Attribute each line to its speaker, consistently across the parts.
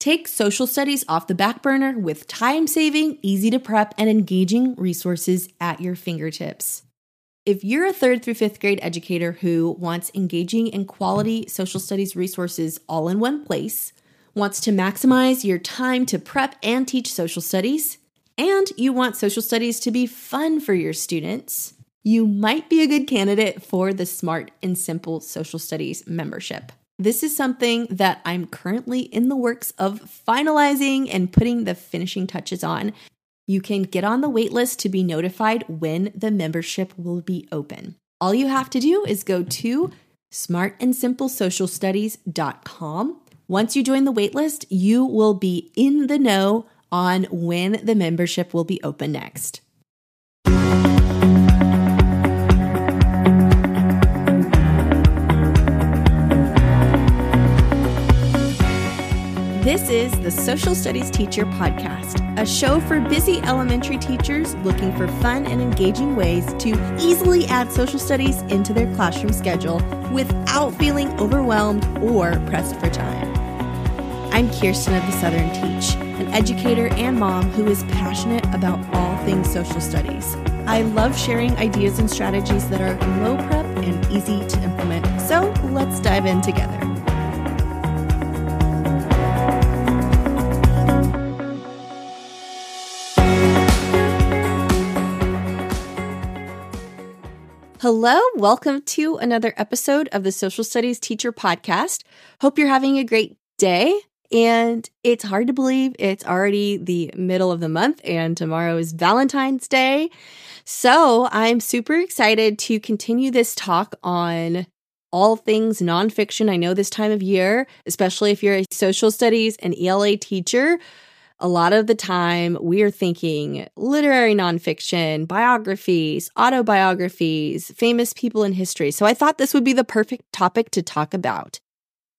Speaker 1: Take social studies off the back burner with time saving, easy to prep, and engaging resources at your fingertips. If you're a third through fifth grade educator who wants engaging and quality social studies resources all in one place, wants to maximize your time to prep and teach social studies, and you want social studies to be fun for your students, you might be a good candidate for the Smart and Simple Social Studies membership. This is something that I'm currently in the works of finalizing and putting the finishing touches on. You can get on the waitlist to be notified when the membership will be open. All you have to do is go to smartandsimplesocialstudies.com. Once you join the waitlist, you will be in the know on when the membership will be open next. This is the Social Studies Teacher Podcast, a show for busy elementary teachers looking for fun and engaging ways to easily add social studies into their classroom schedule without feeling overwhelmed or pressed for time. I'm Kirsten of the Southern Teach, an educator and mom who is passionate about all things social studies. I love sharing ideas and strategies that are low prep and easy to implement. So let's dive in together. Hello, welcome to another episode of the Social Studies Teacher Podcast. Hope you're having a great day. And it's hard to believe it's already the middle of the month and tomorrow is Valentine's Day. So I'm super excited to continue this talk on all things nonfiction. I know this time of year, especially if you're a social studies and ELA teacher, a lot of the time we are thinking literary nonfiction, biographies, autobiographies, famous people in history. So I thought this would be the perfect topic to talk about.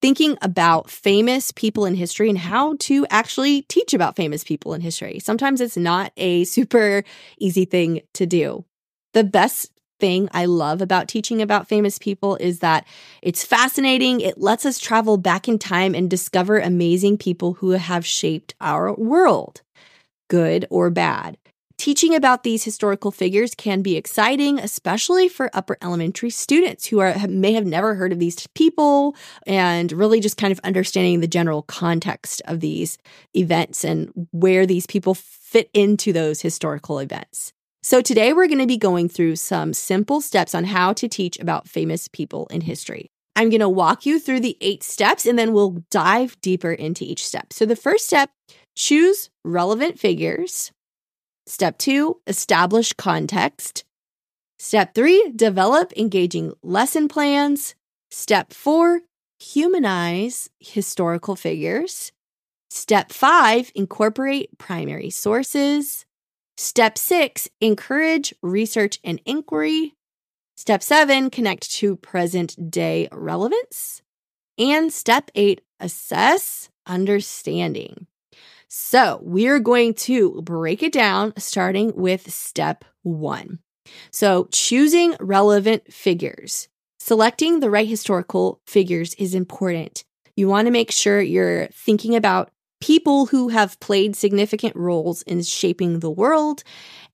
Speaker 1: Thinking about famous people in history and how to actually teach about famous people in history. Sometimes it's not a super easy thing to do. The best thing I love about teaching about famous people is that it's fascinating. It lets us travel back in time and discover amazing people who have shaped our world, good or bad. Teaching about these historical figures can be exciting, especially for upper elementary students who are may have never heard of these people and really just kind of understanding the general context of these events and where these people fit into those historical events. So, today we're going to be going through some simple steps on how to teach about famous people in history. I'm going to walk you through the eight steps and then we'll dive deeper into each step. So, the first step choose relevant figures. Step two, establish context. Step three, develop engaging lesson plans. Step four, humanize historical figures. Step five, incorporate primary sources. Step six, encourage research and inquiry. Step seven, connect to present day relevance. And step eight, assess understanding. So we're going to break it down starting with step one. So choosing relevant figures. Selecting the right historical figures is important. You want to make sure you're thinking about people who have played significant roles in shaping the world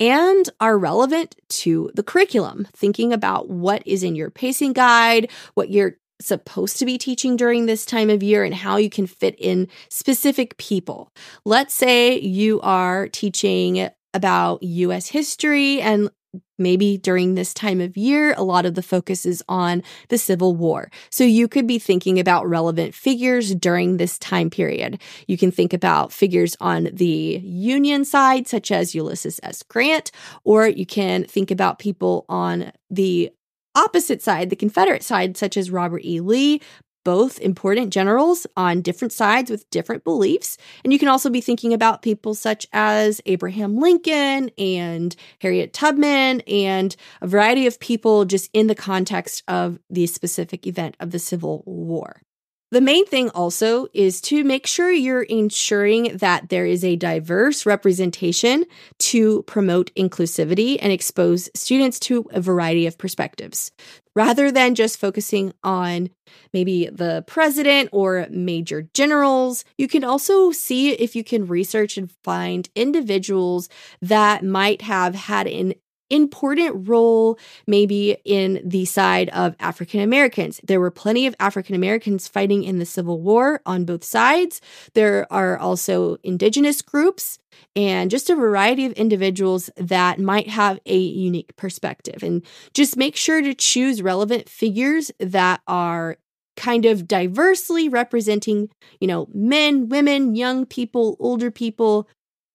Speaker 1: and are relevant to the curriculum. Thinking about what is in your pacing guide, what you're supposed to be teaching during this time of year and how you can fit in specific people. Let's say you are teaching about US history and maybe during this time of year, a lot of the focus is on the Civil War. So you could be thinking about relevant figures during this time period. You can think about figures on the Union side, such as Ulysses S. Grant, or you can think about people on the opposite side, the Confederate side, such as Robert E. Lee, both important generals on different sides with different beliefs. And you can also be thinking about people such as Abraham Lincoln and Harriet Tubman and a variety of people just in the context of the specific event of the Civil War. The main thing also is to make sure you're ensuring that there is a diverse representation to promote inclusivity and expose students to a variety of perspectives. Rather than just focusing on maybe the president or major generals, you can also see if you can research and find individuals that might have had an important role maybe in the side of African Americans. There were plenty of African Americans fighting in the Civil War on both sides. There are also indigenous groups and just a variety of individuals that might have a unique perspective. And just make sure to choose relevant figures that are kind of diversely representing, you know, men, women, young people, older people,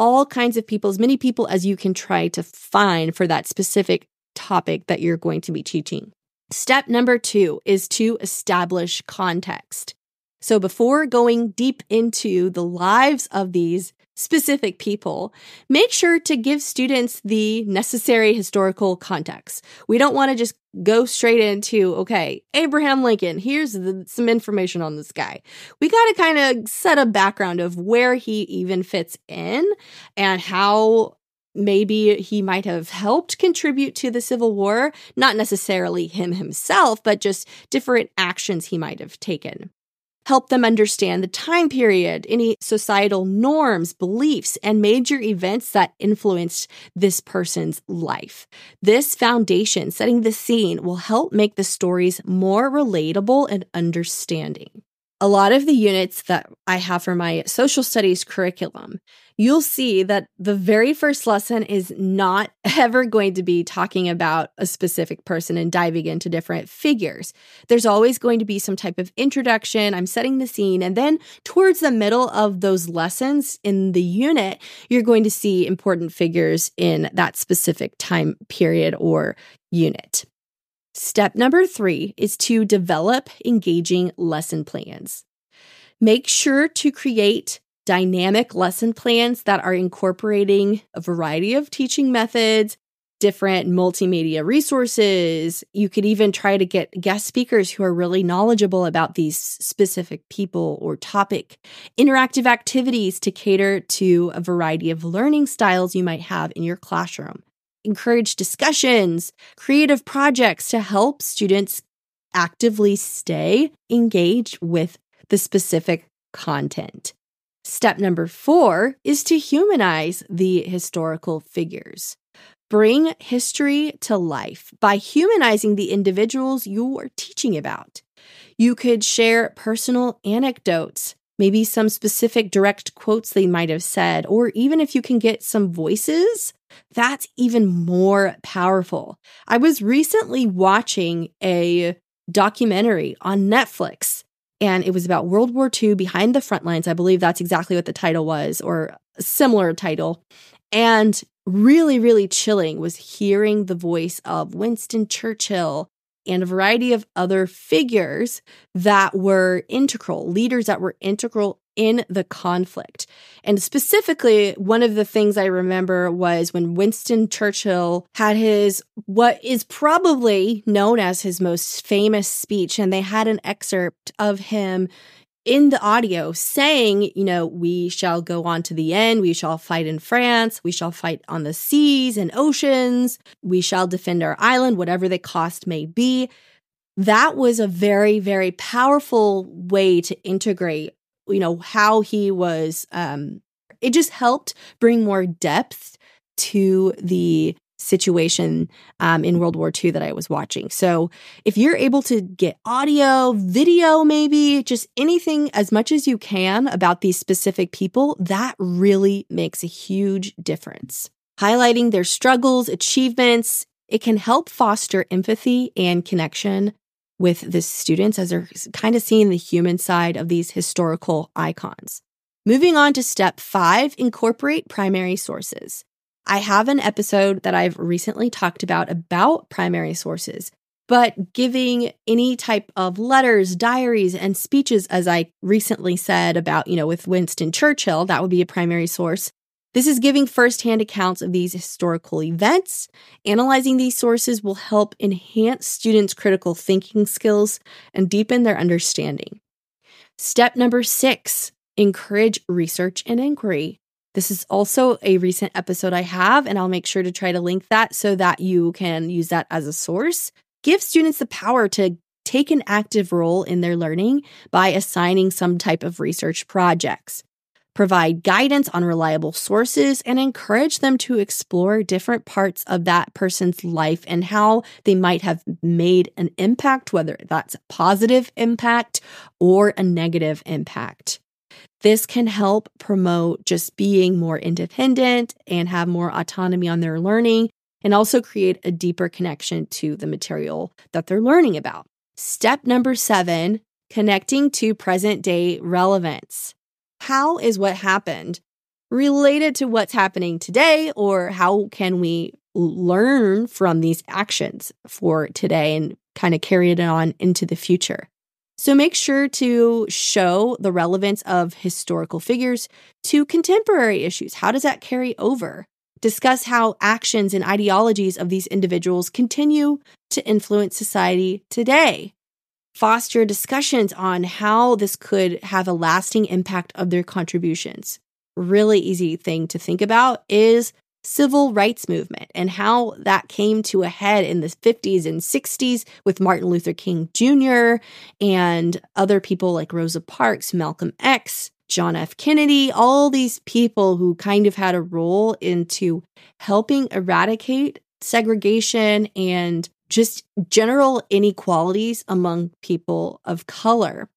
Speaker 1: all kinds of people, as many people as you can try to find for that specific topic that you're going to be teaching. Step number two is to establish context. So before going deep into the lives of these specific people, make sure to give students the necessary historical context. We don't want to just go straight into, okay, Abraham Lincoln, here's the, some information on this guy. We got to kind of set a background of where he even fits in and how maybe he might have helped contribute to the Civil War, not necessarily him himself, but just different actions he might have taken help them understand the time period, any societal norms, beliefs, and major events that influenced this person's life. This foundation, setting the scene, will help make the stories more relatable and understanding a lot of the units that I have for my social studies curriculum, you'll see that the very first lesson is not ever going to be talking about a specific person and diving into different figures. There's always going to be some type of introduction. I'm setting the scene. And then towards the middle of those lessons in the unit, you're going to see important figures in that specific time period or unit. Step number three is to develop engaging lesson plans. Make sure to create dynamic lesson plans that are incorporating a variety of teaching methods, different multimedia resources. You could even try to get guest speakers who are really knowledgeable about these specific people or topic, interactive activities to cater to a variety of learning styles you might have in your classroom encourage discussions, creative projects to help students actively stay engaged with the specific content. Step number four is to humanize the historical figures. Bring history to life by humanizing the individuals you are teaching about. You could share personal anecdotes, maybe some specific direct quotes they might have said, or even if you can get some voices that's even more powerful. I was recently watching a documentary on Netflix and it was about World War II behind the front lines. I believe that's exactly what the title was, or a similar title. And really, really chilling was hearing the voice of Winston Churchill and a variety of other figures that were integral, leaders that were integral in the conflict. And specifically, one of the things I remember was when Winston Churchill had his, what is probably known as his most famous speech, and they had an excerpt of him in the audio saying, you know, we shall go on to the end. We shall fight in France. We shall fight on the seas and oceans. We shall defend our island, whatever the cost may be. That was a very, very powerful way to integrate you know, how he was, um, it just helped bring more depth to the situation um, in World War II that I was watching. So if you're able to get audio, video, maybe just anything as much as you can about these specific people, that really makes a huge difference. Highlighting their struggles, achievements, it can help foster empathy and connection with the students as they're kind of seeing the human side of these historical icons. Moving on to step five, incorporate primary sources. I have an episode that I've recently talked about about primary sources, but giving any type of letters, diaries, and speeches, as I recently said about, you know, with Winston Churchill, that would be a primary source. This is giving firsthand accounts of these historical events. Analyzing these sources will help enhance students' critical thinking skills and deepen their understanding. Step number six encourage research and inquiry. This is also a recent episode I have, and I'll make sure to try to link that so that you can use that as a source. Give students the power to take an active role in their learning by assigning some type of research projects. Provide guidance on reliable sources and encourage them to explore different parts of that person's life and how they might have made an impact, whether that's a positive impact or a negative impact. This can help promote just being more independent and have more autonomy on their learning and also create a deeper connection to the material that they're learning about. Step number seven connecting to present day relevance. How is what happened related to what's happening today, or how can we learn from these actions for today and kind of carry it on into the future? So make sure to show the relevance of historical figures to contemporary issues. How does that carry over? Discuss how actions and ideologies of these individuals continue to influence society today. Foster discussions on how this could have a lasting impact of their contributions. Really easy thing to think about is civil rights movement and how that came to a head in the 50s and 60s with Martin Luther King Jr. and other people like Rosa Parks, Malcolm X, John F. Kennedy, all these people who kind of had a role into helping eradicate segregation and just general inequalities among people of color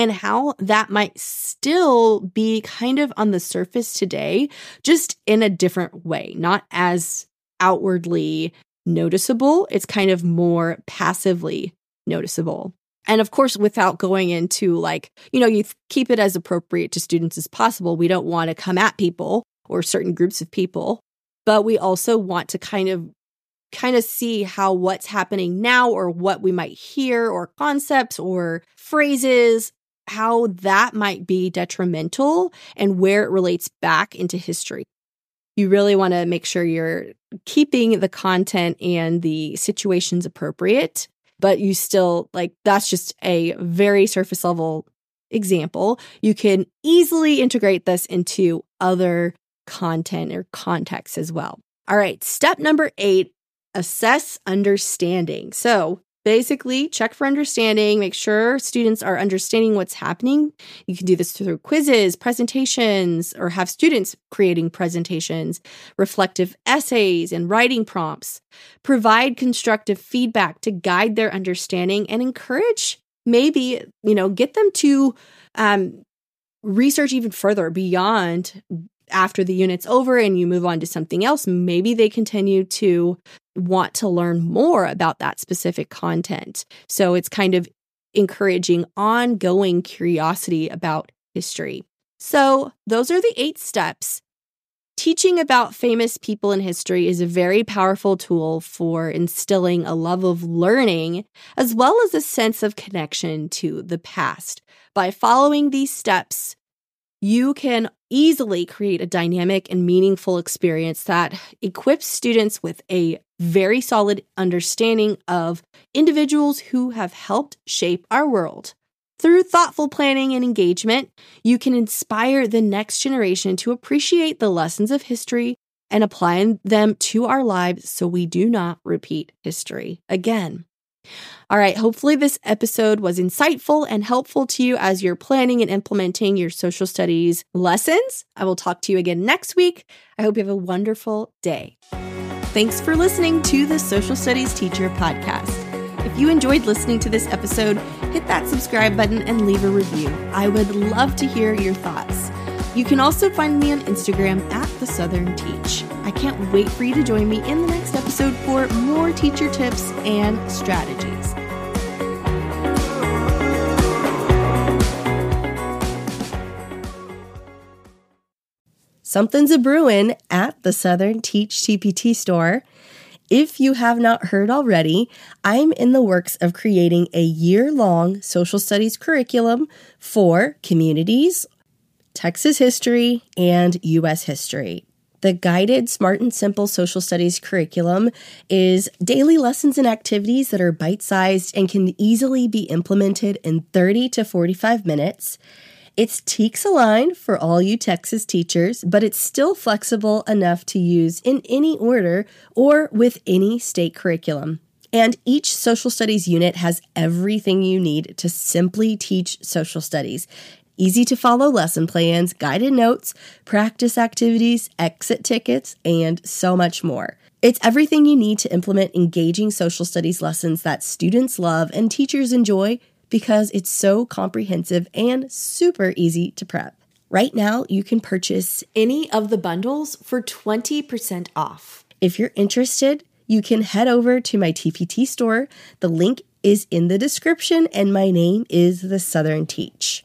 Speaker 1: and how that might still be kind of on the surface today, just in a different way, not as outwardly noticeable. It's kind of more passively noticeable. And of course, without going into like, you know, you keep it as appropriate to students as possible. We don't want to come at people or certain groups of people, but we also want to kind of kind of see how what's happening now or what we might hear or concepts or phrases how that might be detrimental and where it relates back into history. You really want to make sure you're keeping the content and the situations appropriate, but you still like that's just a very surface level example. You can easily integrate this into other content or context as well. All right, step number eight assess understanding. So, basically check for understanding, make sure students are understanding what's happening. You can do this through quizzes, presentations, or have students creating presentations, reflective essays, and writing prompts. Provide constructive feedback to guide their understanding and encourage, maybe, you know, get them to um, research even further beyond after the unit's over and you move on to something else, maybe they continue to want to learn more about that specific content. So it's kind of encouraging ongoing curiosity about history. So, those are the eight steps. Teaching about famous people in history is a very powerful tool for instilling a love of learning as well as a sense of connection to the past. By following these steps, you can easily create a dynamic and meaningful experience that equips students with a very solid understanding of individuals who have helped shape our world. Through thoughtful planning and engagement, you can inspire the next generation to appreciate the lessons of history and apply them to our lives so we do not repeat history again. All right, hopefully, this episode was insightful and helpful to you as you're planning and implementing your social studies lessons. I will talk to you again next week. I hope you have a wonderful day. Thanks for listening to the Social Studies Teacher Podcast. If you enjoyed listening to this episode, hit that subscribe button and leave a review. I would love to hear your thoughts. You can also find me on Instagram at The Southern Teach. I can't wait for you to join me in the next episode for more teacher tips and strategies. Something's a brewing at the Southern Teach TPT store. If you have not heard already, I'm in the works of creating a year long social studies curriculum for communities Texas history, and U.S. history.
Speaker 2: The guided Smart and Simple Social Studies curriculum is daily lessons and activities that are bite sized and can easily be implemented in 30 to 45 minutes. It's TEKS aligned for all you Texas teachers, but it's still flexible enough to use in any order or with any state curriculum. And each social studies unit has everything you need to simply teach social studies easy to follow lesson plans, guided notes, practice activities, exit tickets, and so much more. It's everything you need to implement engaging social studies lessons that students love and teachers enjoy because it's so comprehensive and super easy to prep. Right now, you can purchase
Speaker 1: any of the bundles for 20% off.
Speaker 2: If you're interested, you can head over to my TPT store. The link is in the description, and my name is The Southern Teach.